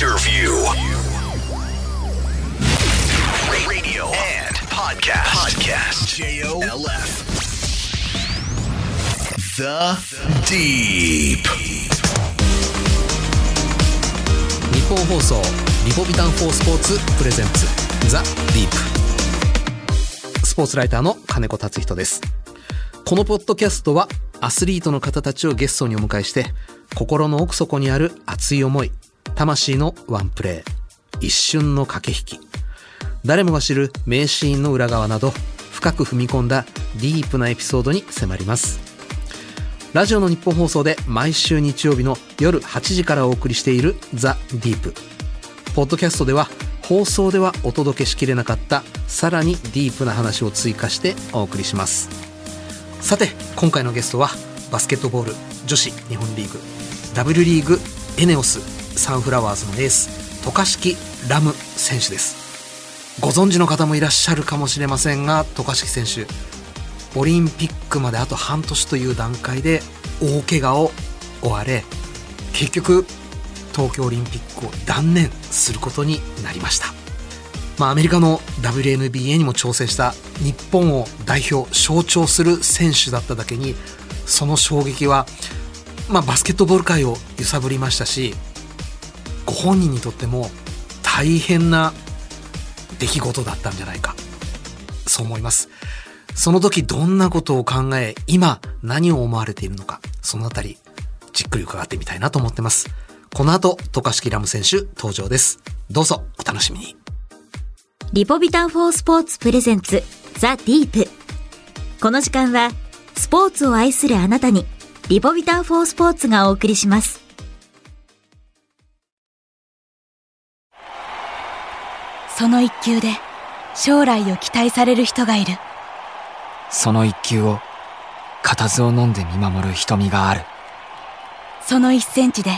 Interview. Radio and podcast. Podcast. J-O-L-F. The Deep. 日本放送リポビタン4スポーツプレゼンツザ・ディープスポーツライターの金子達人ですこのポッドキャストはアスリートの方たちをゲストにお迎えして心の奥底にある熱い思い魂のワンプレー一瞬の駆け引き。誰もが知る名シーンの裏側など深く踏み込んだディープなエピソードに迫ります。ラジオの日本放送で毎週日曜日の夜8時からお送りしているザ・ディープ。ポッドキャストでは放送ではお届けしきれなかったさらにディープな話を追加してお送りします。さて今回のゲストはバスケットボール女子日本リーグ W リーグエネオスサンフラワーズのエース渡嘉敷ラム選手です。ご存知の方もいらっしゃるかもしれませんが渡嘉敷選手オリンピックまであと半年という段階で大怪我を負われ結局東京オリンピックを断念することになりました、まあ、アメリカの WNBA にも挑戦した日本を代表象徴する選手だっただけにその衝撃は、まあ、バスケットボール界を揺さぶりましたしご本人にとっても大変な出来事だったんじゃないかそう思いますその時どんなことを考え、今何を思われているのか、そのあたり、じっくり伺ってみたいなと思ってます。この後、渡嘉敷ラム選手登場です。どうぞお楽しみに。リポビタンフォースポーツプレゼンツザ・ディープ。この時間は、スポーツを愛するあなたに、リポビタンフォースポーツがお送りします。その一球で将来を期待される人がいる。その一球を固唾を飲んで見守る瞳があるその一センチで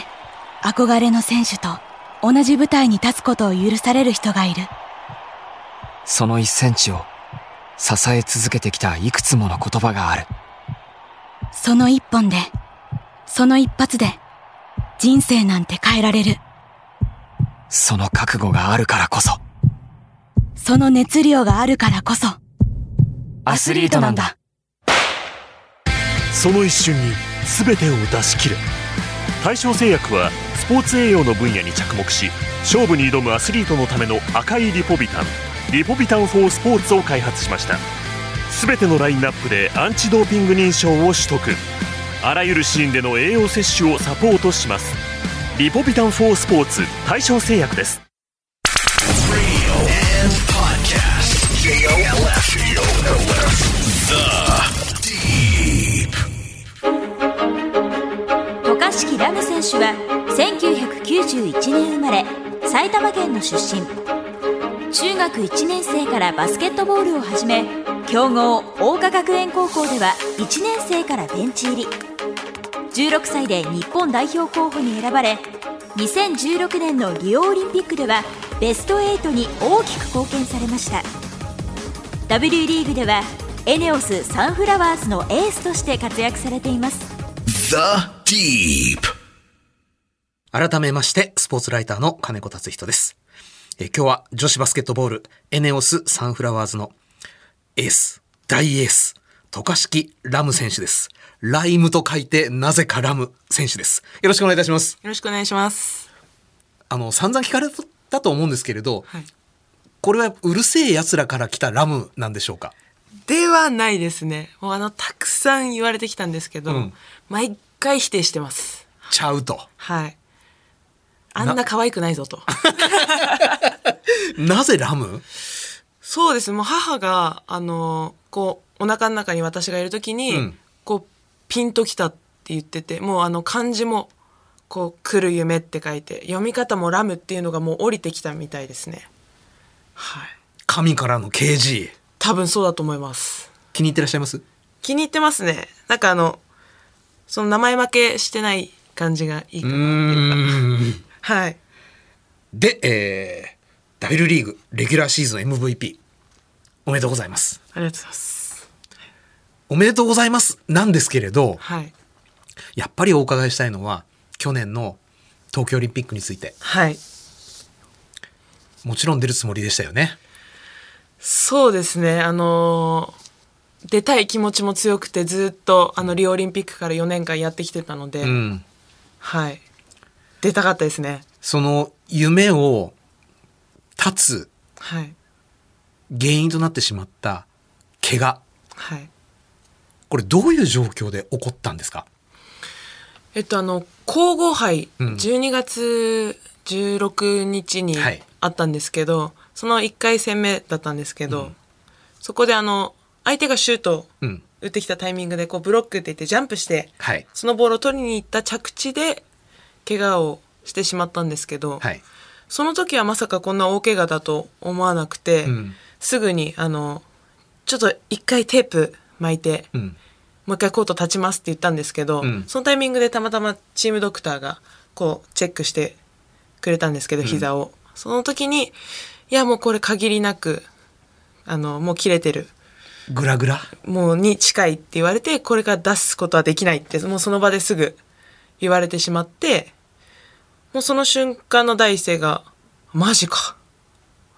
憧れの選手と同じ舞台に立つことを許される人がいる。その一センチを支え続けてきたいくつもの言葉があるその一本で、その一発で人生なんて変えられる。その覚悟があるからこそその熱量があるからこそ。アスリートなんだ。その一瞬に全てを出し切る大正製薬はスポーツ栄養の分野に着目し勝負に挑むアスリートのための赤いリポビタンリポビタン4スポーツを開発しました。全てのラインナップでアンチドーピング認証を取得。あらゆるシーンでの栄養摂取をサポートします。リポビタン4スポーツ大正製薬です渡嘉敷ラム選手は1991年生まれ埼玉県の出身。中学1年生からバスケットボールを始め強豪桜花学園高校では1年生からベンチ入り。16歳で日本代表候補に選ばれ2016年のリオオリンピックではベスト8に大きく貢献されました。W リーグではエネオスサンフラワーズのエースとして活躍されています The Deep. 改めまして、スポーツライターの金子達人です。えー今日は女子バスケットボール、エネオスサンフラワーズのエース、大エース、渡嘉敷ラム選手です。ライムと書いて、なぜかラム選手です。よろしくお願いいたします。よろしくお願いします。あの、散々聞かれたと思うんですけれど、はいこれはうるせえ奴らから来たラムなんでしょうか？ではないですね。もうあの、たくさん言われてきたんですけど、うん毎回否定してます。ちゃうと。はい。あんな可愛くないぞと。なぜラム？そうです。もう母が、あの、こう、お腹の中に私がいるときに、うんこう、ピンときたって言ってて、もうあの漢字も、こう、来る夢って書いて、読み方もラムっていうのがもう降りてきたみたいですね。はい。神からの KG。多分そうだと思います。気に入ってらっしゃいます？気に入ってますね。なんかあの、その名前負けしてない感じがいいかなっていうか。はい。で、えー、W リーグレギュラーシーズン MVP おめでとうございます。ありがとうございます。おめでとうございますなんですけれど、はい。やっぱりお伺いしたいのは去年の東京オリンピックについて。はい。もちろん出るつもりでしたよね。そうですね。あのー出たい気持ちも強くてずっとあのリオオリンピックから4年間やってきてたので、うん。はい。出たかったですね。その夢を立つはい。原因となってしまった怪我。はい。これどういう状況で起こったんですか？えっと、あの、皇后杯、うん12月16日にはいあったんですけど、その1回戦目だったんですけど、うんそこであの、相手がシュート。打ってきたタイミングで、こう、ブロックって言ってジャンプして、はい。そのボールを取りに行った着地で、怪我をしてしまったんですけど、はい。その時はまさかこんな大怪我だと思わなくて、うんすぐに、あの、ちょっと一回テープ巻いて、うん。もう一回コート立ちますって言ったんですけど、うんそのタイミングでたまたまチームドクターがこうチェックしてくれたんですけど、膝を。その時に、いやもうこれ限りなく、あの、もう切れてる。グラグラ？もうに近いって言われて、これから出すことはできないって、もうその場ですぐ言われてしまって、もうその瞬間の第一声が、マジか。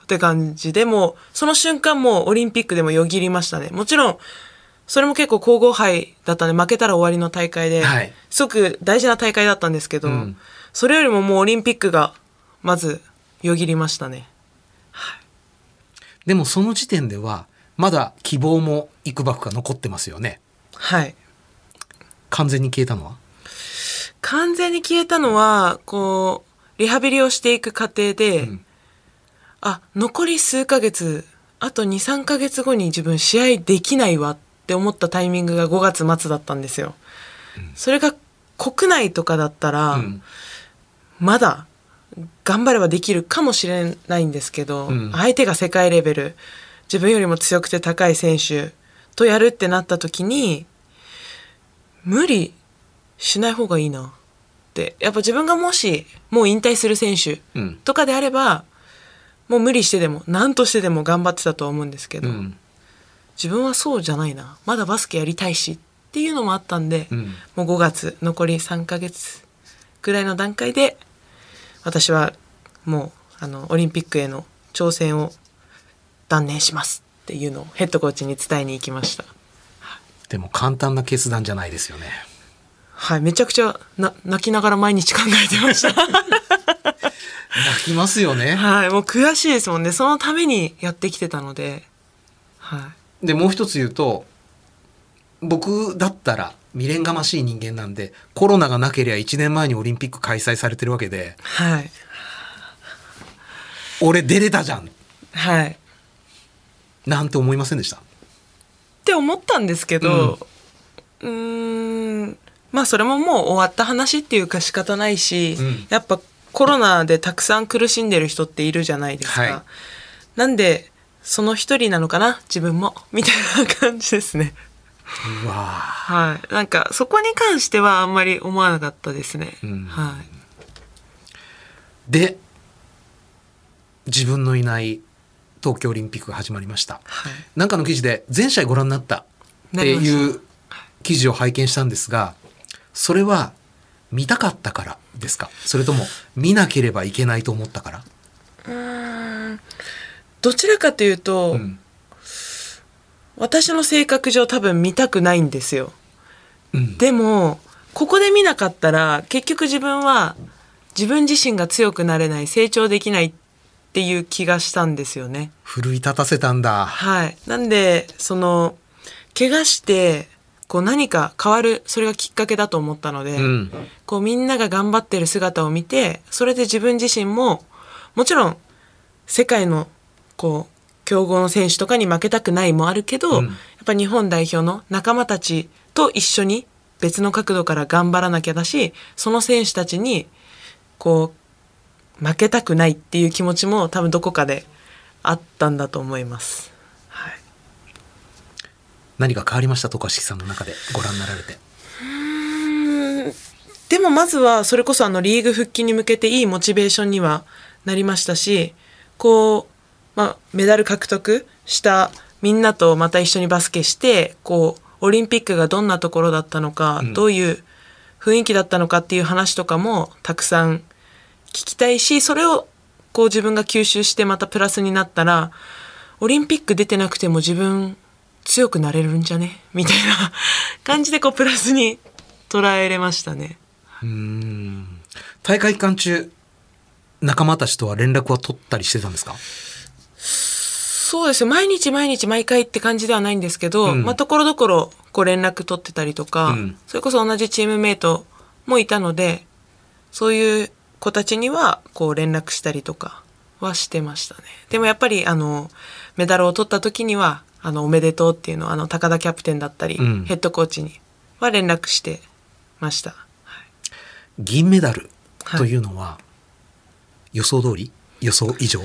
って感じで、もう、その瞬間もうオリンピックでもよぎりましたね。もちろん、それも結構皇后杯だったんで、負けたら終わりの大会で、はいすごく大事な大会だったんですけど、うんそれよりももうオリンピックが、まず、よぎりましたね。でもその時点では、まだ希望も幾ばくか残ってますよね。はい。完全に消えたのは？完全に消えたのは、こう、リハビリをしていく過程で、んあ、残り数ヶ月、あと2、3ヶ月後に自分試合できないわって思ったタイミングが5月末だったんですよ。それが国内とかだったら、うんまだ頑張ればできるかもしれないんですけど、うん相手が世界レベル、自分よりも強くて高い選手とやるってなった時に、無理しない方がいいなって。やっぱ自分がもし、もう引退する選手うん。とかであれば、もう無理してでも、何としてでも頑張ってたとは思うんですけど、うん。自分はそうじゃないな。まだバスケやりたいしっていうのもあったんで、うんもう5月、残り3ヶ月ぐらいの段階で、私はもう、あの、オリンピックへの挑戦を断念しますっていうのをヘッドコーチに伝えに行きました。でも簡単な決断じゃないですよね。はい、めちゃくちゃな泣きながら毎日考えてました。泣きますよね。はい、もう悔しいですもんね。そのためにやってきてたので、はい。で、もう一つ言うと、僕だったら未練がましい人間なんで、コロナがなければ1年前にオリンピック開催されてるわけで、はい。俺出れたじゃんはい。っなんて思いませんでした？て思ったんですけど、うーん、まあそれももう終わった話っていうか仕方ないし、うんやっぱコロナでたくさん苦しんでる人っているじゃないですか。はいなんで、その一人なのかな？自分も。みたいな感じですね。うわぁはい。なんか、そこに関してはあんまり思わなかったですね。うんはい。で、自分のいない東京オリンピックが始まりました。はい。なんかの記事で全試合ご覧になったっていう記事を拝見したんですが、それは見たかったからですか？それとも見なければいけないと思ったから？うーんどちらかというと、うん。私の性格上多分見たくないんですよ。うん。でも、ここで見なかったら、結局自分は自分自身が強くなれない、成長できないっていう気がしたんですよね。奮い立たせたんだ。はい。なんで、その、怪我して、こう何か変わる、それがきっかけだと思ったので、うん。こうみんなが頑張ってる姿を見て、それで自分自身も、もちろん世界のこう強豪の選手とかに負けたくないもあるけど、うんやっぱ日本代表の仲間たちと一緒に別の角度から頑張らなきゃだし、その選手たちにこう負けたくないっていう気持ちも多分どこかであったんだと思います。はい。何か変わりました渡嘉敷さんの中でご覧になられて。でもまずはそれこそあのリーグ復帰に向けていいモチベーションにはなりましたし、こう、まあ、メダル獲得したみんなとまた一緒にバスケして、こう、オリンピックがどんなところだったのか、うん。どういう雰囲気だったのかっていう話とかもたくさん聞きたいし、それをこう自分が吸収してまたプラスになったら、オリンピック出てなくても自分強くなれるんじゃね？みたいな感じでこうプラスに捉えれましたね。大会期間中、仲間たちとは連絡は取ったりしてたんですか？そうですね毎日毎日毎回って感じではないんですけど、うん。まあところどころこう連絡取ってたりとか、うん。それこそ同じチームメイトもいたのでそういう子たちにはこう連絡したりとかはしてましたね。でもやっぱりあのメダルを取った時にはあのおめでとうっていうのをあの高田キャプテンだったり、うん。ヘッドコーチには連絡してました。銀メダルというのは、予想通り？予想以上？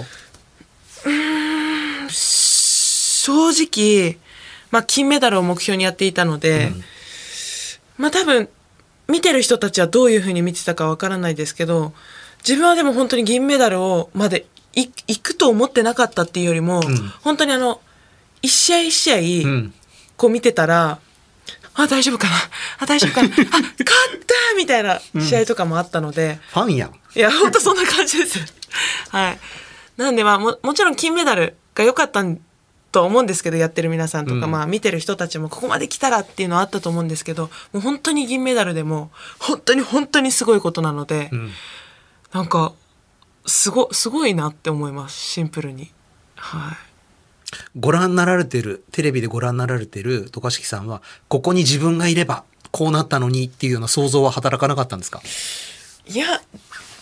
正直、まあ、金メダルを目標にやっていたので、まあ多分見てる人たちはどういうふうに見てたかわからないですけど自分はでも本当に銀メダルをまでい行くと思ってなかったっていうよりも、本当にあの一試合一試合、ん。こう見てたらあ大丈夫かな？あ大丈夫かな？あ勝ったみたいな試合とかもあったので、ファンやん。いや、本当そんな感じです。はい。なんでまあも、もちろん金メダルが良かったんとは思うんですけど、やってる皆さんとか、まあ見てる人たちもここまで来たらっていうのはあったと思うんですけど、もう本当に銀メダルでも、本当に本当にすごいことなので、なんか、すご、すごいなって思います、シンプルに。はい。ご覧になられてるテレビでご覧になられてる渡嘉敷さんはここに自分がいればこうなったのにっていうような想像は働かなかったんですか？いや、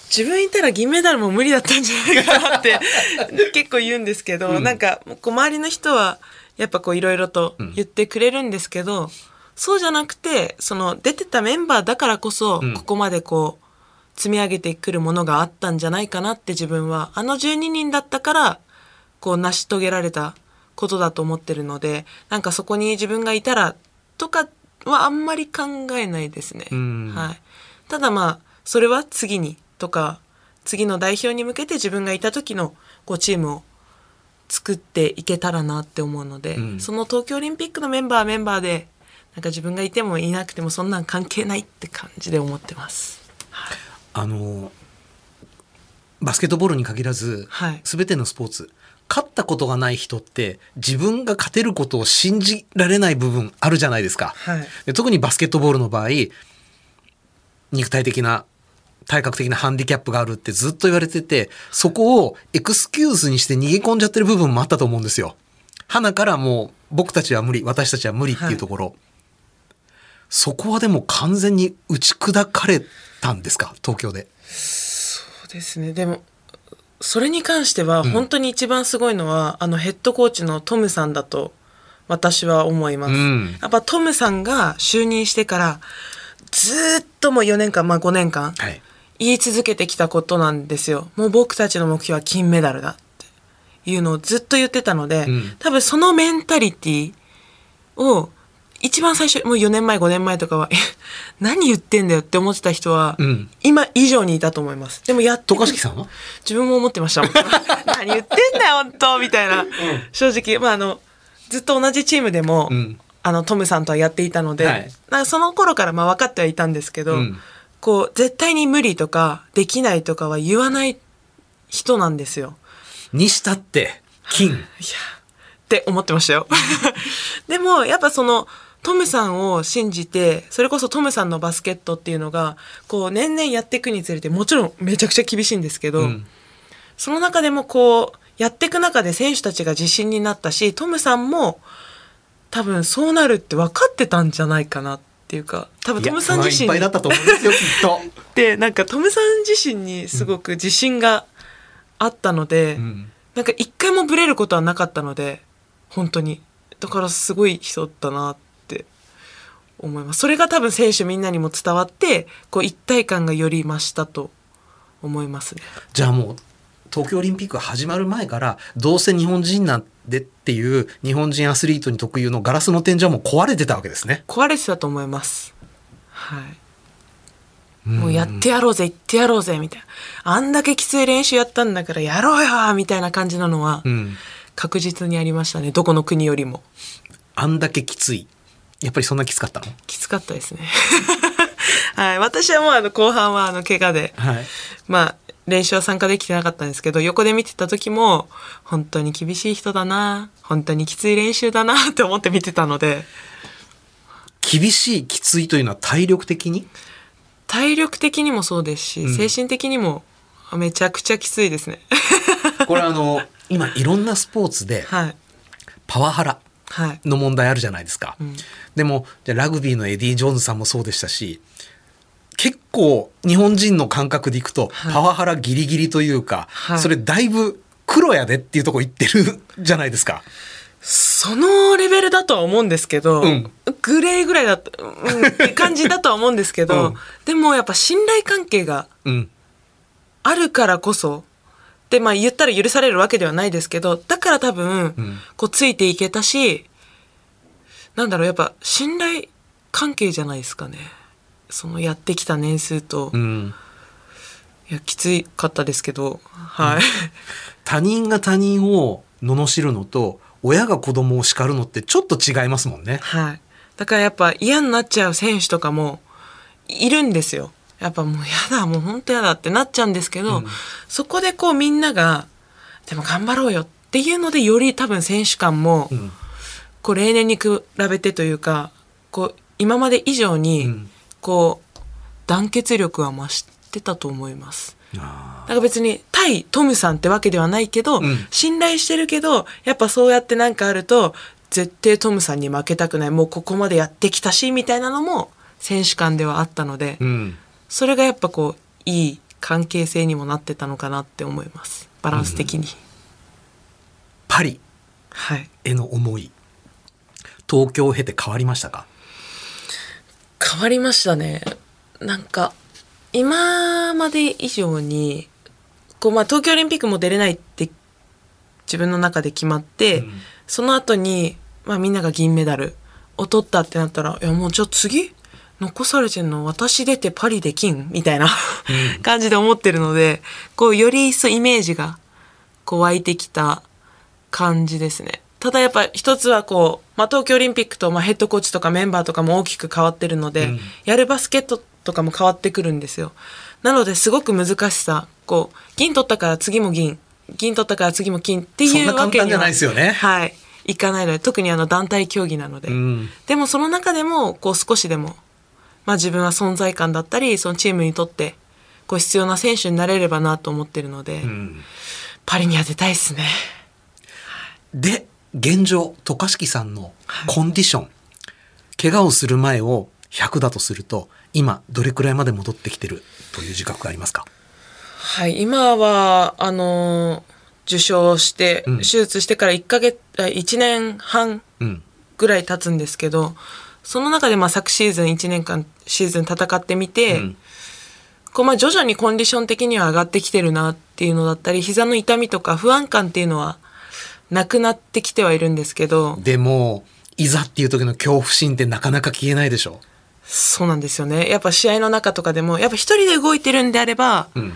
自分いたら銀メダルも無理だったんじゃないかなって 結構言うんですけど、なんかこう周りの人はやっぱこういろいろと言ってくれるんですけど、そうじゃなくてその出てたメンバーだからこそん。ここまでこう積み上げてくるものがあったんじゃないかなって自分はあの12人だったからこう成し遂げられたことだと思ってるのでなんかそこに自分がいたらとかはあんまり考えないですね。ん。はい、ただまあそれは次にとか次の代表に向けて自分がいた時のこうチームを作っていけたらなって思うので、んその東京オリンピックのメンバーはメンバーでなんか自分がいてもいなくてもそんなん関係ないって感じで思ってます。あのバスケットボールに限らず、はい全てのスポーツ勝ったことがない人って自分が勝てることを信じられない部分あるじゃないですか。はいで特にバスケットボールの場合肉体的な体格的なハンディキャップがあるってずっと言われててそこをエクスキューズにして逃げ込んじゃってる部分もあったと思うんですよ。花からもう僕たちは無理私たちは無理っていうところ、そこはでも完全に打ち砕かれたんですか？東京で。そうですね。でもそれに関しては本当に一番すごいのは、あのヘッドコーチのトムさんだと私は思います、うん。やっぱトムさんが就任してからずーっともう4年間まあ5年間はい言い続けてきたことなんですよ。もう僕たちの目標は金メダルだって。いうのをずっと言ってたので、うん。多分そのメンタリティを一番最初もう4年前5年前とかはえ 何言ってんだよって思ってた人は、うん。今以上にいたと思います。でもやっと渡嘉敷さんは？自分も思ってましたもん。何言ってんだよ本当みたいな、正直。まああのずっと同じチームでも、うん。あのトムさんとはやっていたので、はい。なんかその頃からまあ分かってはいたんですけど、うんこう絶対に無理とかできないとかは言わない人なんですよ。にしたって金いやって思ってましたよ。でもやっぱそのトムさんを信じてそれこそトムさんのバスケットっていうのがこう年々やっていくにつれてもちろんめちゃくちゃ厳しいんですけど、うんその中でもこうやっていく中で選手たちが自信になったしトムさんも多分そうなるって分かってたんじゃないかなっていうか多分トムさん自身いっぱいだったと思うんですよ きっと。でなんかトムさん自身にすごく自信があったので、ん。なんか一回もブレることはなかったので本当に。だからすごい人だなって思います。それが多分選手みんなにも伝わってこう一体感がより増したと思いますね。じゃあもう東京オリンピックが始まる前からどうせ日本人なんでっていう日本人アスリートに特有のガラスの天井はもう壊れてたわけですね。壊れてたと思います。はい。もうやってやろうぜ行ってやろうぜみたいな。あんだけきつい練習やったんだからやろうよみたいな感じなのはうん。確実にありましたねどこの国よりも。あんだけきつい。やっぱりそんなきつかったの？きつかったですね。はい。私はもうあの後半はあの怪我で。はい。まあ練習は参加できてなかったんですけど、横で見てた時も、本当に厳しい人だな、本当にきつい練習だな って思って見てたので、厳しい、きついというのは体力的に？体力的にもそうですし、うん精神的にもめちゃくちゃきついですね。これあの、今いろんなスポーツではい。パワハラはい。の問題あるじゃないですか。んでも、じゃあラグビーのエディ・ジョーンズさんもそうでしたし、結構日本人の感覚でいくと、はいパワハラギリギリというか、はいそれだいぶ黒やでっていうとこ言ってるじゃないですか。そのレベルだとは思うんですけど、うんグレーぐらいだと、うん、って感じだとは思うんですけど、うんでもやっぱ信頼関係がうん。あるからこそ、で、まあ言ったら許されるわけではないですけど、だから多分、んこうついていけたし、なんだろう、やっぱ信頼関係じゃないですかね。そのやってきた年数と、いうん。や、きつかったですけど、はい。他人が他人を罵るのと、親が子供を叱るのってちょっと違いますもんね。はい。だからやっぱ嫌になっちゃう選手とかもいるんですよ。やっぱもうやだ、もう本当やだってなっちゃうんですけど、そこでこうみんなが、でも頑張ろうよっていうのでより多分選手間も、んこう例年に比べてというか、こう今まで以上に、んこう団結力は増してたと思います。なんか別に対トムさんってわけではないけど、ん。信頼してるけどやっぱそうやってなんかあると絶対トムさんに負けたくないもうここまでやってきたしみたいなのも選手間ではあったので、うん。それがやっぱこういい関係性にもなってたのかなって思います。バランス的に、パリはい。への思い。東京を経て変わりましたか？変わりましたね。なんか今まで以上にこう、まあ、東京オリンピックも出れないって自分の中で決まって、うん。その後に、まあ、みんなが銀メダルを取ったってなったらいやもうじゃあ次残されてんの私出てパリで金みたいな感じで思ってるのでこうより一層イメージがこう湧いてきた感じですね。ただやっぱ一つはこう、まあ、東京オリンピックとまあヘッドコーチとかメンバーとかも大きく変わってるので、うんやるバスケットとかも変わってくるんですよ。なのですごく難しさ、こう、銀取ったから次も銀、銀取ったから次も金ってそんいうな簡単じゃわけにはないですよねはい。いかないので、特にあの団体競技なので。うんでもその中でも、こう少しでも、まあ自分は存在感だったり、そのチームにとって、こう必要な選手になれればなと思ってるので、うんパリには出たいですね。で、現状、渡嘉敷さんのコンディション、怪我をする前を100だとすると、今、どれくらいまで戻ってきてる？という自覚がありますか？はい、今は、あのー受賞して、うん。手術してから1ヶ月、あ1年半うん。ぐらい経つんですけど、その中でまあ昨シーズン1年間シーズン戦ってみて、うん。こうまあ徐々にコンディション的には上がってきてるなっていうのだったり、膝の痛みとか不安感っていうのはなくなってきてはいるんですけど、でも、いざっていう時の恐怖心ってなかなか消えないでしょ？そうなんですよね。やっぱ試合の中とかでも、やっぱ一人で動いてるんであれば、うん。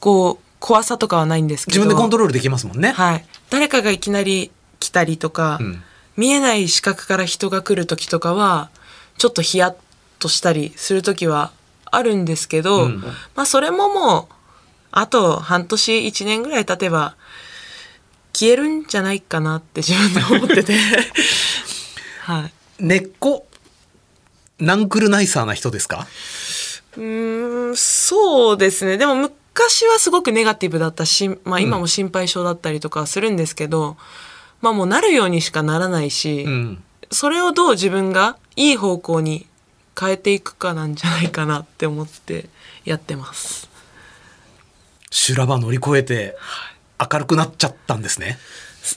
こう、怖さとかはないんですけど。自分でコントロールできますもんね。はい。誰かがいきなり来たりとか、うん見えない視覚から人が来る時とかは、ちょっとヒヤッとしたりする時はあるんですけど、うんまあそれももう、あと半年、一年ぐらい経てば、消えるんじゃないかなって自分で思ってて。はい。根っこ、ナンクルナイサーな人ですか？うーん、そうですね。でも昔はすごくネガティブだったし、まあ今も心配性だったりとかはするんですけど、まあもうなるようにしかならないし、うん。それをどう自分がいい方向に変えていくかなんじゃないかなって思ってやってます。修羅場乗り越えて、明るくなっちゃったんですね。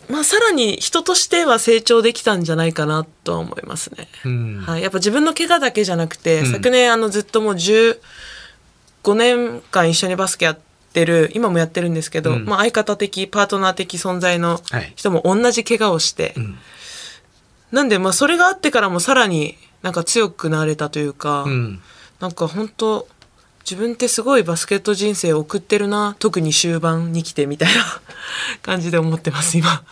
まあさらに人としては成長できたんじゃないかなとは思いますね。うん。はい、やっぱ自分の怪我だけじゃなくて、うん昨年あのずっともう15年間一緒にバスケやってる今もやってるんですけど、うんまあ、相方的パートナー的存在のはい人も同じ怪我をして、んなんでまあそれがあってからもさらになんか強くなれたというか、うん。なんか本当自分ってすごいバスケット人生を送ってるな特に終盤に来てみたいな 感じで思ってます今。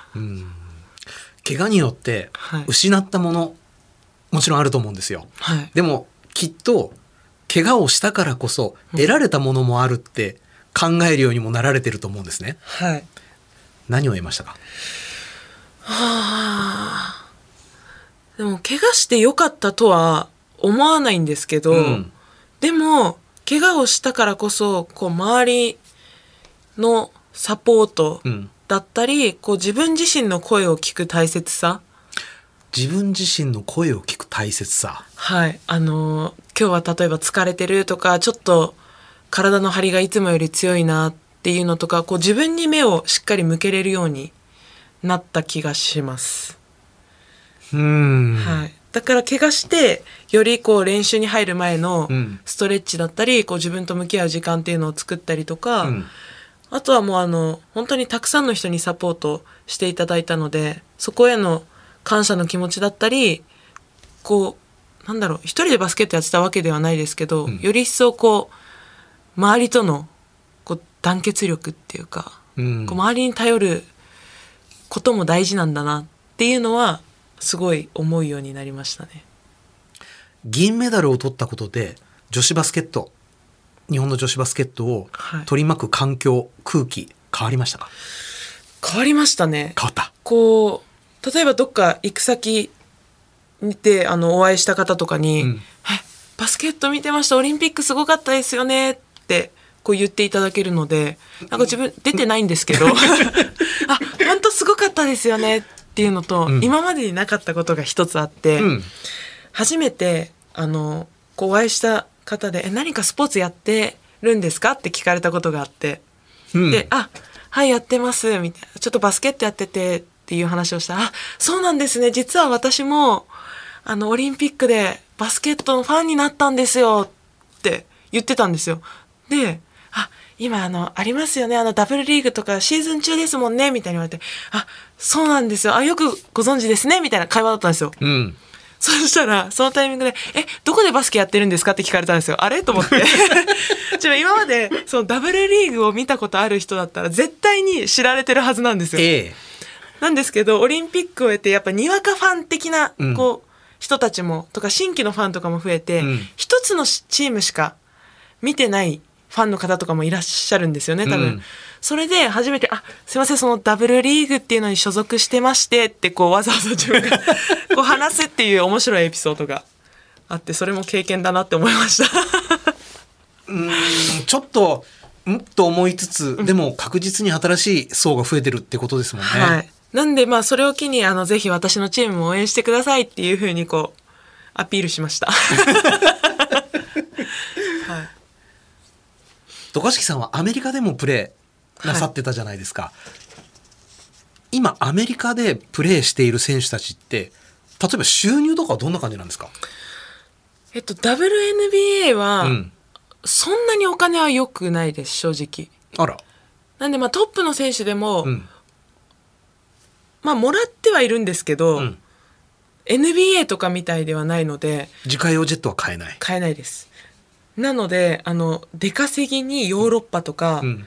怪我によってはい失ったもの、もちろんあると思うんですよ。はいでもきっと怪我をしたからこそ得られたものもあるって考えるようにもなられてると思うんですね。はい。何を得ましたか？でも、怪我してよかったとは思わないんですけど、うんでも、怪我をしたからこそ、こう、周りのサポートうん。だったり、こう、自分自身の声を聞く大切さ。自分自身の声を聞く大切さ。はい。あのー今日は例えば疲れてるとか、ちょっと体の張りがいつもより強いなっていうのとか、こう自分に目をしっかり向けれるようになった気がします。うん。はい。だから怪我して、よりこう練習に入る前のうん。ストレッチだったり、こう自分と向き合う時間っていうのを作ったりとか、うん。あとはもうあの、本当にたくさんの人にサポートしていただいたので、そこへの感謝の気持ちだったり、こう、なんだろう、一人でバスケットやってたわけではないですけど、ん。より一層こう、周りとのこう団結力っていうか、うん。こう周りに頼ることも大事なんだなっていうのは、すごい思うようになりましたね。銀メダルを取ったことで女子バスケット日本の女子バスケットをはい。取り巻く環境、空気変わりましたか？変わりましたね。変わった。こう例えばどっか行く先であのお会いした方とかに「うん。えバスケット見てました。オリンピックすごかったですよね」ってこう言っていただけるのでなんか自分出てないんですけど「あ本当すごかったですよね」っていうのと、うん今までになかったことが一つあって、うん初めてあのこうお会いした方で「え何かスポーツやってるんですか?」って聞かれたことがあって。うんで、あ、はい、やってます、みたいな。ちょっとバスケットやっててっていう話をしたら、あ、そうなんですね。実は私も、あの、オリンピックでバスケットのファンになったんですよって言ってたんですよ。で、あ、今あの、ありますよね。あの、ダブルリーグとかシーズン中ですもんね。みたいに言われて、あ、そうなんですよ。あ、よくご存知ですね。みたいな会話だったんですよ。うんそしたら、そのタイミングで、え、どこでバスケやってるんですか？って聞かれたんですよ。あれ？と思って。ちょ今まで、そのダブルリーグを見たことある人だったら、絶対に知られてるはずなんですよ。ええなんですけど、オリンピックを得て、やっぱにわかファン的なうん、こう、人たちも、とか新規のファンとかも増えてうん、一、つのチームしか見てないファンの方とかもいらっしゃるんですよね、多分。うんそれで初めて、あ、すいません、そのダブルリーグっていうのに所属してましてって、こう、わざわざ自分が こう話すっていう面白いエピソードがあって、それも経験だなって思いました。うんちょっとんと思いつつでも確実に新しい層が増えてるってことですもんね、はい。なんで、まあ、それを機に、あの、ぜひ私のチームも応援してくださいっていうふうに、こう、アピールしました。はい。渡嘉敷さんはアメリカでもプレーなさってたじゃないですか、今アメリカでプレーしている選手たちって例えば収入とかはどんな感じなんですか、えっと、WNBA は、うん、そんなにお金は良くないです、正直。あら、なんで、まあ、トップの選手でも、うん。まあ、もらってはいるんですけど、うん。NBA とかみたいではないので、自家用ジェットは買えない、買えないです。なので、あの、出稼ぎにヨーロッパとか、うん。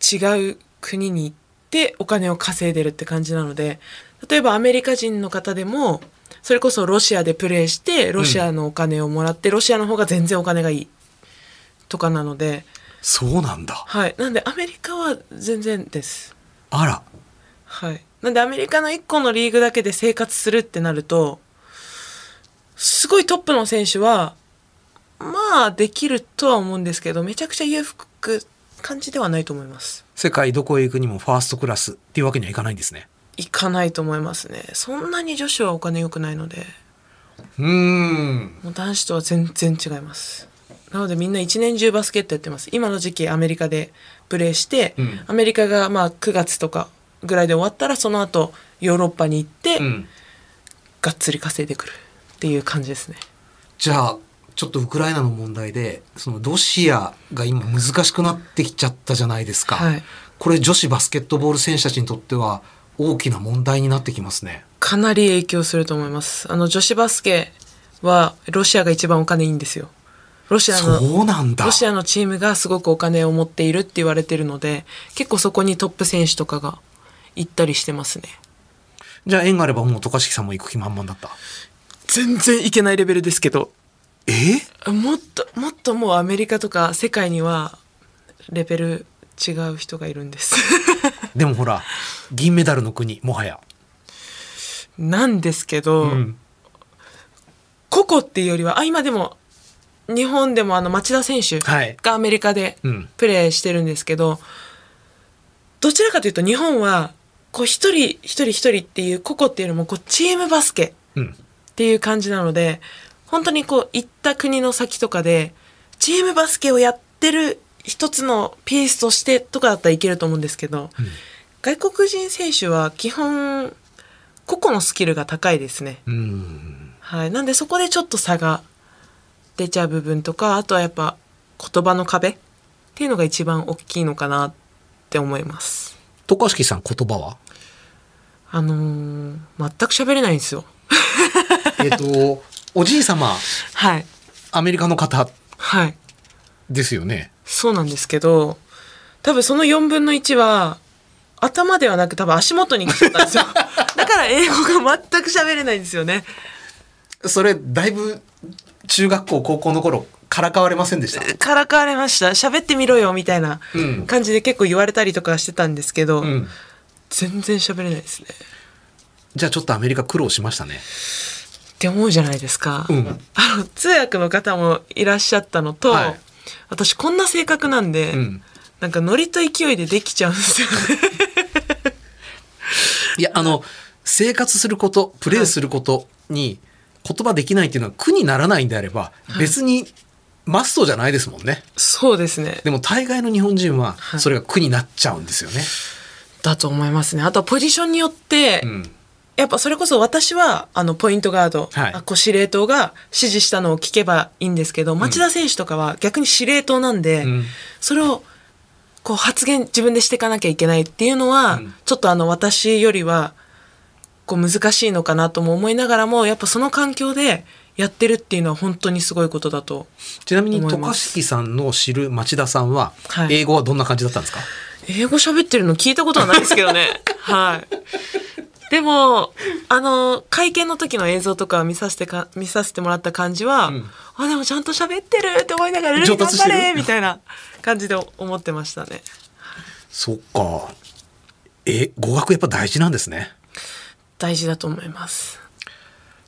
違う国に行ってお金を稼いでるって感じなので例えばアメリカ人の方でもそれこそロシアでプレーしてロシアのお金をもらって、ロシアの方が全然お金がいいとかなので。そうなんだ。はい。なんでアメリカは全然です。あら。はい。なんでアメリカの1個のリーグだけで生活するってなるとすごいトップの選手はまあできるとは思うんですけどめちゃくちゃ裕福感じではないと思います。世界どこへ行くにもファーストクラスっていうわけにはいかないんですね。いかないと思いますね。そんなに女子はお金良くないので。うーん。もう男子とは全然違います。なのでみんな一年中バスケットやってます。今の時期アメリカでプレーして、うん。アメリカがまあ9月とかぐらいで終わったらその後ヨーロッパに行って、うん。がっつり稼いでくるっていう感じですね。じゃあちょっとウクライナの問題でそのロシアが今難しくなってきちゃったじゃないですか、はい。これ女子バスケットボール選手たちにとっては大きな問題になってきますね。かなり影響すると思います。あの女子バスケはロシアが一番お金いいんですよ。ロシアのロシアのチームがすごくお金を持っているって言われてるので結構そこにトップ選手とかが行ったりしてますね。じゃあ縁があればもう渡嘉敷さんも行く気満々だった？全然いけないレベルですけどえ？もっともっともうアメリカとか世界にはレベル違う人がいるんです。でもほら、銀メダルの国、もはや。なんですけど、うん。個々っていうよりは、あ、今でも、日本でもあの町田選手はいがアメリカでうんプレーしてるんですけど、どちらかというと日本は、こう一人一人一人っていう個々っていうよりもこうチームバスケうん。っていう感じなので、本当にこう行った国の先とかで、チームバスケをやってる一つのピースとしてとかだったらいけると思うんですけど、外国人選手は基本、個々のスキルが高いですね。うん。はい。なんでそこでちょっと差が出ちゃう部分とか、あとはやっぱ言葉の壁っていうのが一番大きいのかなって思います。渡嘉敷さん言葉は？あのー全く喋れないんですよ。えっと、おじい様、はい。アメリカの方はい。ですよね。そうなんですけど、多分その4分の1は、頭ではなく多分足元に来ちゃったんですよ。だから英語が全く喋れないんですよね。それ、だいぶ、中学校、高校の頃、からかわれませんでした？からかわれました。喋ってみろよ、みたいなうん感じで結構言われたりとかしてたんですけど、うん。全然喋れないですね。じゃあちょっとアメリカ苦労しましたね。って思うじゃないですか。うんあの、通訳の方もいらっしゃったのと、はい私こんな性格なんで、うんなんかノリと勢いでできちゃうんですよね。いや、あの、生活すること、プレーすることに言葉できないっていうのは苦にならないんであれば、別にマストじゃないですもんね。そうですね。でも大概の日本人はいそれが苦になっちゃうんですよね。だと思いますね。あとはポジションによって、うん。やっぱそれこそ私はあのポイントガード、はい。あこう司令塔が指示したのを聞けばいいんですけど、町田選手とかは逆に司令塔なんで、うん。それをこう発言自分でしていかなきゃいけないっていうのは、うん。ちょっとあの私よりはこう難しいのかなとも思いながらもやっぱその環境でやってるっていうのは本当にすごいことだとちなみに、渡嘉敷さんの知る町田さんは、はい。英語はどんな感じだったんですか、英語喋ってるの聞いたことはないですけどね。はい。でも、あの、会見の時の映像とか見させてか、見させてもらった感じは、んあ、でもちゃんと喋ってるって思いながら、頑張れみたいな感じで思ってましたね。そっか。え、語学やっぱ大事なんですね。大事だと思います。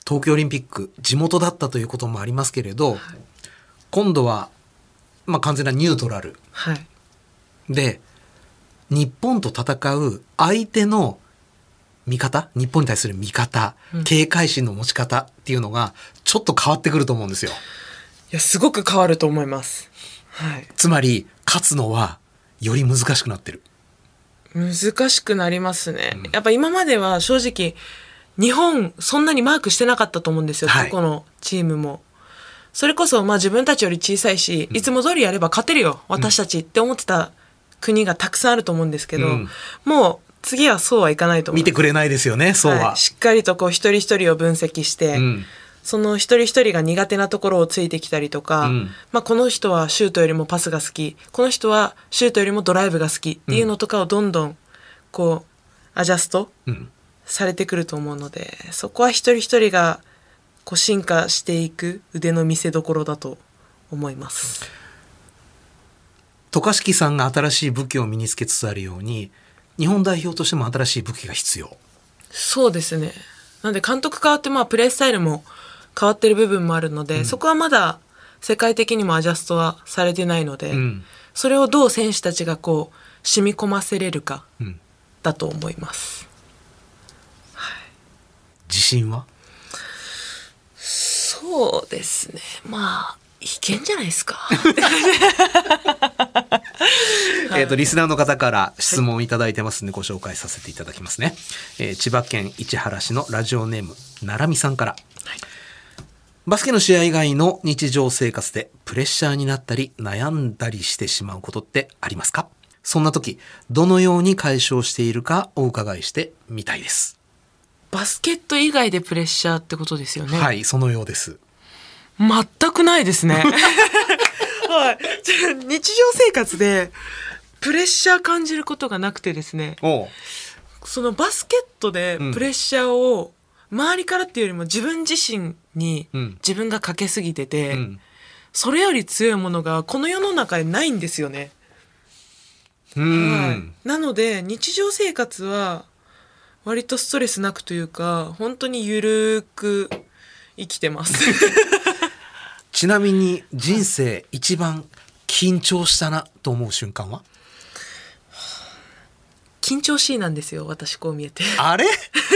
東京オリンピック、地元だったということもありますけれど、今度は、まあ完全なニュートラル。はい。で、日本と戦う相手の見方、日本に対する見方、警戒心の持ち方っていうのが、ちょっと変わってくると思うんですよ。いや、すごく変わると思います。はい。つまり、勝つのは、より難しくなってる。難しくなりますね。やっぱ今までは正直、日本そんなにマークしてなかったと思うんですよ、はいどこのチームも。それこそまあ自分たちより小さいし、いつも通りやれば勝てるよ、私たちって思ってた国がたくさんあると思うんですけど、うんもう次はそうはいかないと思う。見てくれないですよね、そうは。はいしっかりとこう一人一人を分析して、うんその一人一人が苦手なところをついてきたりとか、うんまあ、この人はシュートよりもパスが好きこの人はシュートよりもドライブが好きっていうのとかをどんどんこうアジャストうんされてくると思うのでそこは一人一人がこう進化していく腕の見せ所だと思います。渡嘉敷さんが新しい武器を身につけつつあるように、日本代表としても新しい武器が必要。そうですね。なんで監督変わってまあプレースタイルも変わってる部分もあるので、そこはまだ世界的にもアジャストはされてないので、うんそれをどう選手たちがこう染み込ませれるかうんだと思います。自信は？そうですね。まあ、いけんじゃないですか。えっ、と、リスナーの方から質問いただいてますんで、ご紹介させていただきますね。えー千葉県市原市のラジオネーム、ならみさんから。バスケの試合以外の日常生活でプレッシャーになったり悩んだりしてしまうことってありますか？そんな時、どのように解消しているかお伺いしてみたいです。バスケット以外でプレッシャーってことですよね。はい、そのようです。全くないですね。はい。じゃあ日常生活でプレッシャー感じることがなくてですね。そのバスケットでプレッシャーを周りからっていうよりも自分自身にうん自分がかけすぎてて、うん。それより強いものがこの世の中にないんですよね。うん、はい、なので日常生活は割とストレスなくというか本当にゆるく生きてます ちなみに人生一番緊張したなと思う瞬間は？緊張しいなんですよ私こう見えて。あれ？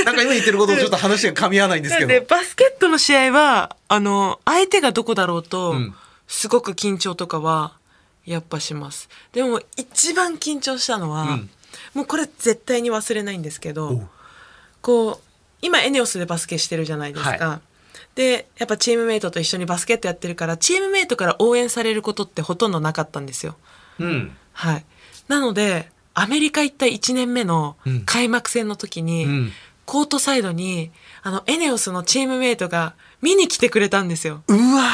なんか今言ってることとちょっと話が噛み合わないんですけど。でバスケットの試合はあの相手がどこだろうと、うん。すごく緊張とかはやっぱします。でも一番緊張したのは、うん。もうこれ絶対に忘れないんですけどこう今エネオスでバスケしてるじゃないですか、はでやっぱチームメイトと一緒にバスケットやってるからチームメイトから応援されることってほとんどなかったんですよ。うん。はい。なのでアメリカ行った1年目のうん。開幕戦の時に、うん。コートサイドにあのエネオスのチームメイトが見に来てくれたんですよ。うわ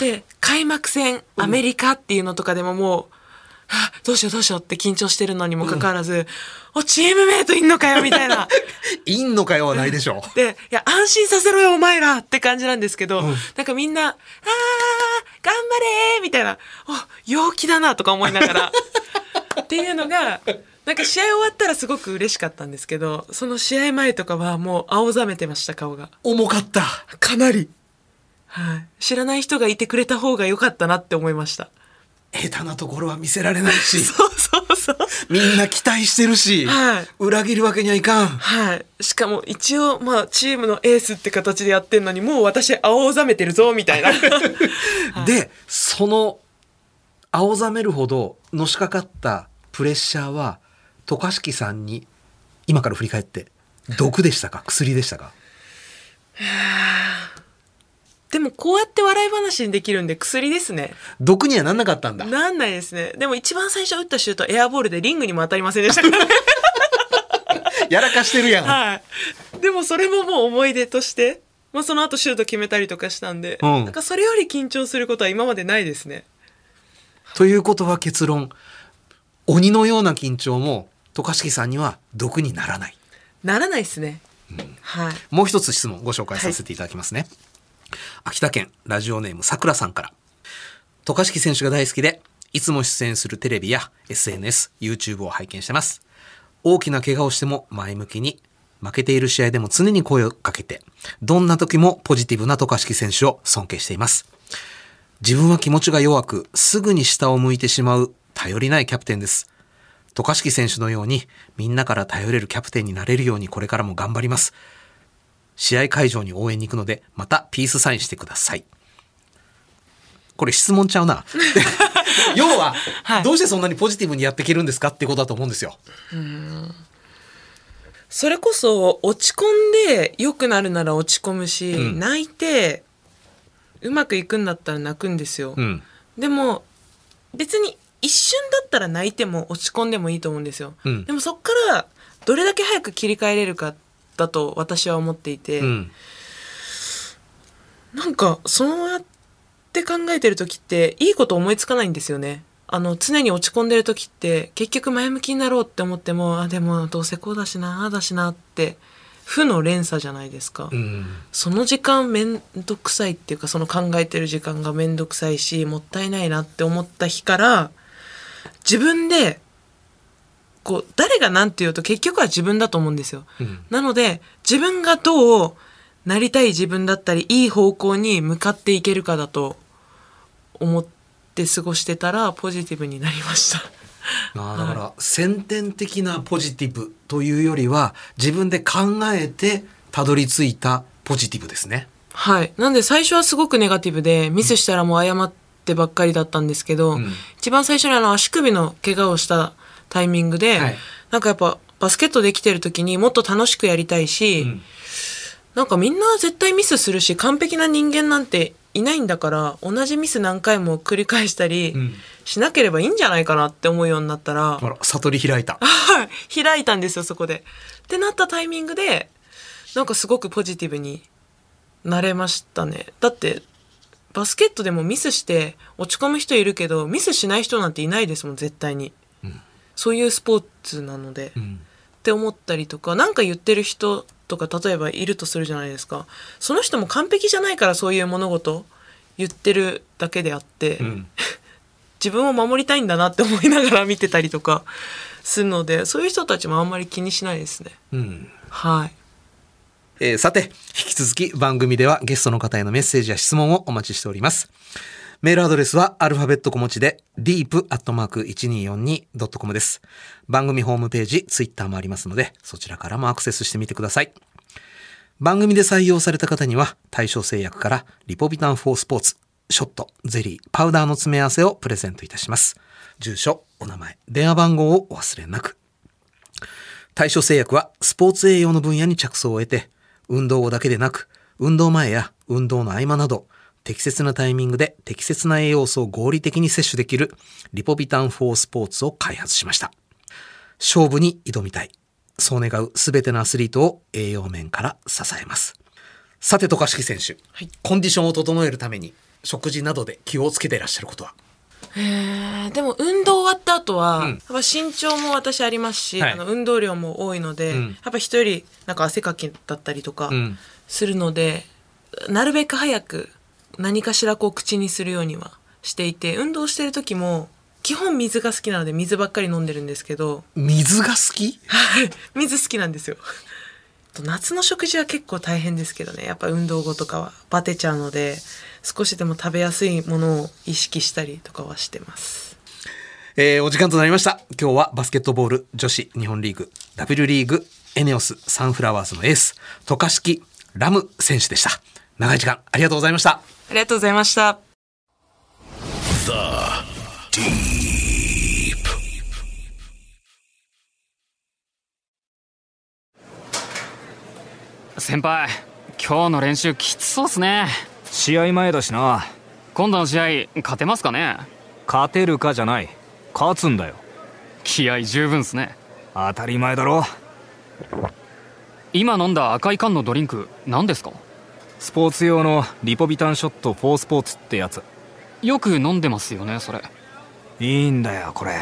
で開幕戦アメリカっていうのとかでももう、はあどうしようどうしようって緊張してるのにもかかわらず、おチームメイトいんのかよみたいな。いんのかよはないでしょ。う。でいや安心させろよお前らって感じなんですけど、うん。なんかみんな「あー頑張れ!」みたいな「お陽気だな」とか思いながら。っていうのがなんか試合終わったらすごく嬉しかったんですけどその試合前とかはもう青ざめてました顔が。重かった。かなり、はい、知らない人がいてくれた方が良かったなって思いました下手なところは見せられないし、そうそうそうみんな期待してるし、はい裏切るわけにはいかん。はい。しかも一応、まあ、チームのエースって形でやってんのに、もう私、青ざめてるぞ、みたいな。で、その、青ざめるほどのしかかったプレッシャーは、渡嘉敷さんに、今から振り返って、毒でしたか？薬でしたか？でも、こうやって笑い話にできるんで、薬ですね。毒にはなんなかったんだ。なんないですね。でも、一番最初打ったシュート、エアボールでリングにも当たりませんでしたからね。やらかしてるやん。はい。でも、それももう思い出として、まあ、その後シュート決めたりとかしたんで、うんなんかそれより緊張することは今までないですね。ということは結論、鬼のような緊張も、渡嘉敷さんには毒にならない。ならないですね。はい。もう一つ質問ご紹介させていただきますね。秋田県ラジオネームさくらさんから。渡嘉敷選手が大好きで、いつも出演するテレビや SNS、YouTube を拝見してます。大きな怪我をしても前向きに、負けている試合でも常に声をかけて、どんな時もポジティブな渡嘉敷選手を尊敬しています。自分は気持ちが弱く、すぐに下を向いてしまう頼りないキャプテンです。渡嘉敷選手のようにみんなから頼れるキャプテンになれるようにこれからも頑張ります。試合会場に応援に行くので、またピースサインしてください。これ質問ちゃうな。要は、はいどうしてそんなにポジティブにやっていけるんですかってことだと思うんですよ。それこそ落ち込んで良くなるなら落ち込むし、うん泣いてうまくいくんだったら泣くんですよ、うん。でも別に一瞬だったら泣いても落ち込んでもいいと思うんですよ、うんでもそっからどれだけ早く切り替えれるかだと私は思っていて、うん。なんかそうやって考えてる時っていいこと思いつかないんですよねあの常に落ち込んでる時って結局前向きになろうって思ってもあでもどうせこうだしなああだしなって負の連鎖じゃないですか、うん。その時間めんどくさいっていうかその考えてる時間がめんどくさいしもったいないなって思った日から自分でこう誰が何て言うと結局は自分だと思うんですよ。うんなので自分がどうなりたい自分だったりいい方向に向かっていけるかだと思って過ごしてたらポジティブになりました。あーだから、先天的なポジティブというよりは、自分で考えてたどり着いたポジティブですね。はい。なんで最初はすごくネガティブで、ミスしたらもう謝ってばっかりだったんですけど、うん一番最初にあの足首の怪我をしたタイミングで、はいなんかやっぱバスケットできてる時にもっと楽しくやりたいし、うんなんかみんな絶対ミスするし、完璧な人間なんていないんだから、同じミス何回も繰り返したりうんしなければいいんじゃないかなって思うようになったら、ほら、悟り開いた。はい。開いたんですよ、そこで。ってなったタイミングで、なんかすごくポジティブになれましたね。だって、バスケットでもミスして落ち込む人いるけど、ミスしない人なんていないですもん、絶対に。そういうスポーツなので。うんって思ったりとか、なんか言ってる人とか、例えばいるとするじゃないですか。その人も完璧じゃないからそういう物事言ってるだけであって、うん 自分を守りたいんだなって思いながら見てたりとかするのでそういう人たちもあんまり気にしないですね。うん。はいえーさて、引き続き番組ではゲストの方へのメッセージや質問をお待ちしております。メールアドレスはアルファベット小文字で deep.1242.com です。番組ホームページ、ツイッターもありますので、そちらからもアクセスしてみてください。番組で採用された方には、対象製薬からリポビタン4スポーツ、ショット、ゼリー、パウダーの詰め合わせをプレゼントいたします。住所、お名前、電話番号をお忘れなく。対象製薬はスポーツ栄養の分野に着想を得て、運動後だけでなく、運動前や運動の合間など、適切なタイミングで適切な栄養素を合理的に摂取できるリポビタン4スポーツを開発しました。勝負に挑みたい。そう願うすべてのアスリートを栄養面から支えます。さて、渡嘉敷選手、はい。コンディションを整えるために、食事などで気をつけていらっしゃることは？えー。でも運動終わった後は、うん。やっぱ身長も私ありますし、はい。あの運動量も多いので、うん。やっぱ人よりなんか汗かきだったりとかうん。するので、なるべく早く何かしらこう口にするようにはしていて運動してる時も基本水が好きなので水ばっかり飲んでるんですけど水が好き？はい水好きなんですよ。と夏の食事は結構大変ですけどねやっぱ運動後とかはバテちゃうので少しでも食べやすいものを意識したりとかはしてます。えーお時間となりました。今日はバスケットボール女子日本リーグ W リーグエネオスサンフラワーズのエース、渡嘉敷ラム選手でした。長い時間ありがとうございました。ありがとうございました。Deep. 先輩今日の練習きつそうっすね。試合前だしな。今度の試合勝てますかね？勝てるかじゃない。勝つんだよ。気合十分っすね。当たり前だろ。今飲んだ赤い缶のドリンク何ですか？スポーツ用のリポビタンショット4スポーツってやつ。よく飲んでますよねそれ。いいんだよこれ。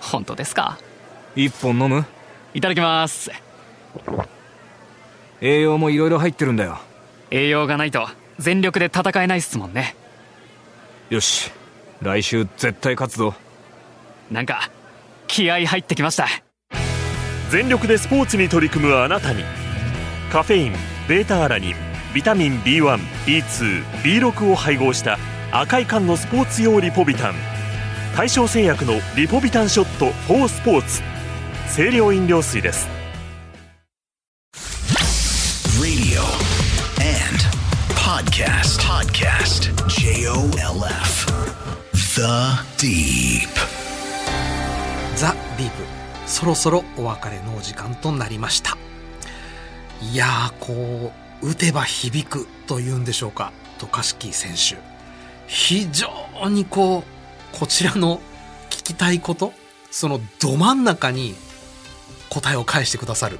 本当ですか？一本飲む？いただきます。栄養もいろいろ入ってるんだよ。栄養がないと全力で戦えないっすもんね。よし。来週絶対勝つぞ。なんか気合入ってきました。全力でスポーツに取り組むあなたに。カフェインベータアラニンビタミン B1B2B6 を配合した赤い缶のスポーツ用リポビタン大正製薬のリポビタンショット4スポーツ清涼飲料水です Radio and podcast. Podcast. J O L F. The Deep. ザ・ディープそろそろお別れのお時間となりましたいやーこう打てば響くというんでしょうか渡嘉敷選手。非常にこうこちらの聞きたいことそのど真ん中に答えを返してくださる。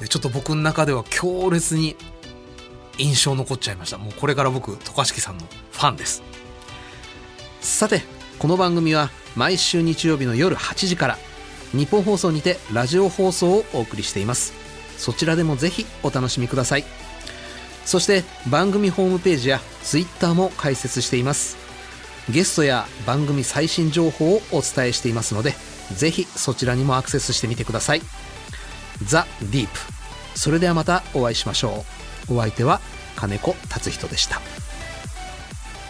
でちょっと僕の中では強烈に印象残っちゃいました。もうこれから僕渡嘉敷さんのファンです。さてこの番組は毎週日曜日の夜8時から日本放送にてラジオ放送をお送りしています。そちらでもぜひお楽しみください。そして番組ホームページやツイッターも開設しています。ゲストや番組最新情報をお伝えしていますのでぜひそちらにもアクセスしてみてください。ザ・ディープ。それではまたお会いしましょう。お相手は金子達人でした。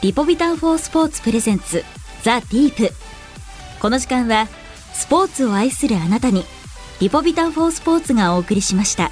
リポビタン4スポーツプレゼンツザ・ディープ。この時間はスポーツを愛するあなたにリポビタン4スポーツがお送りしました。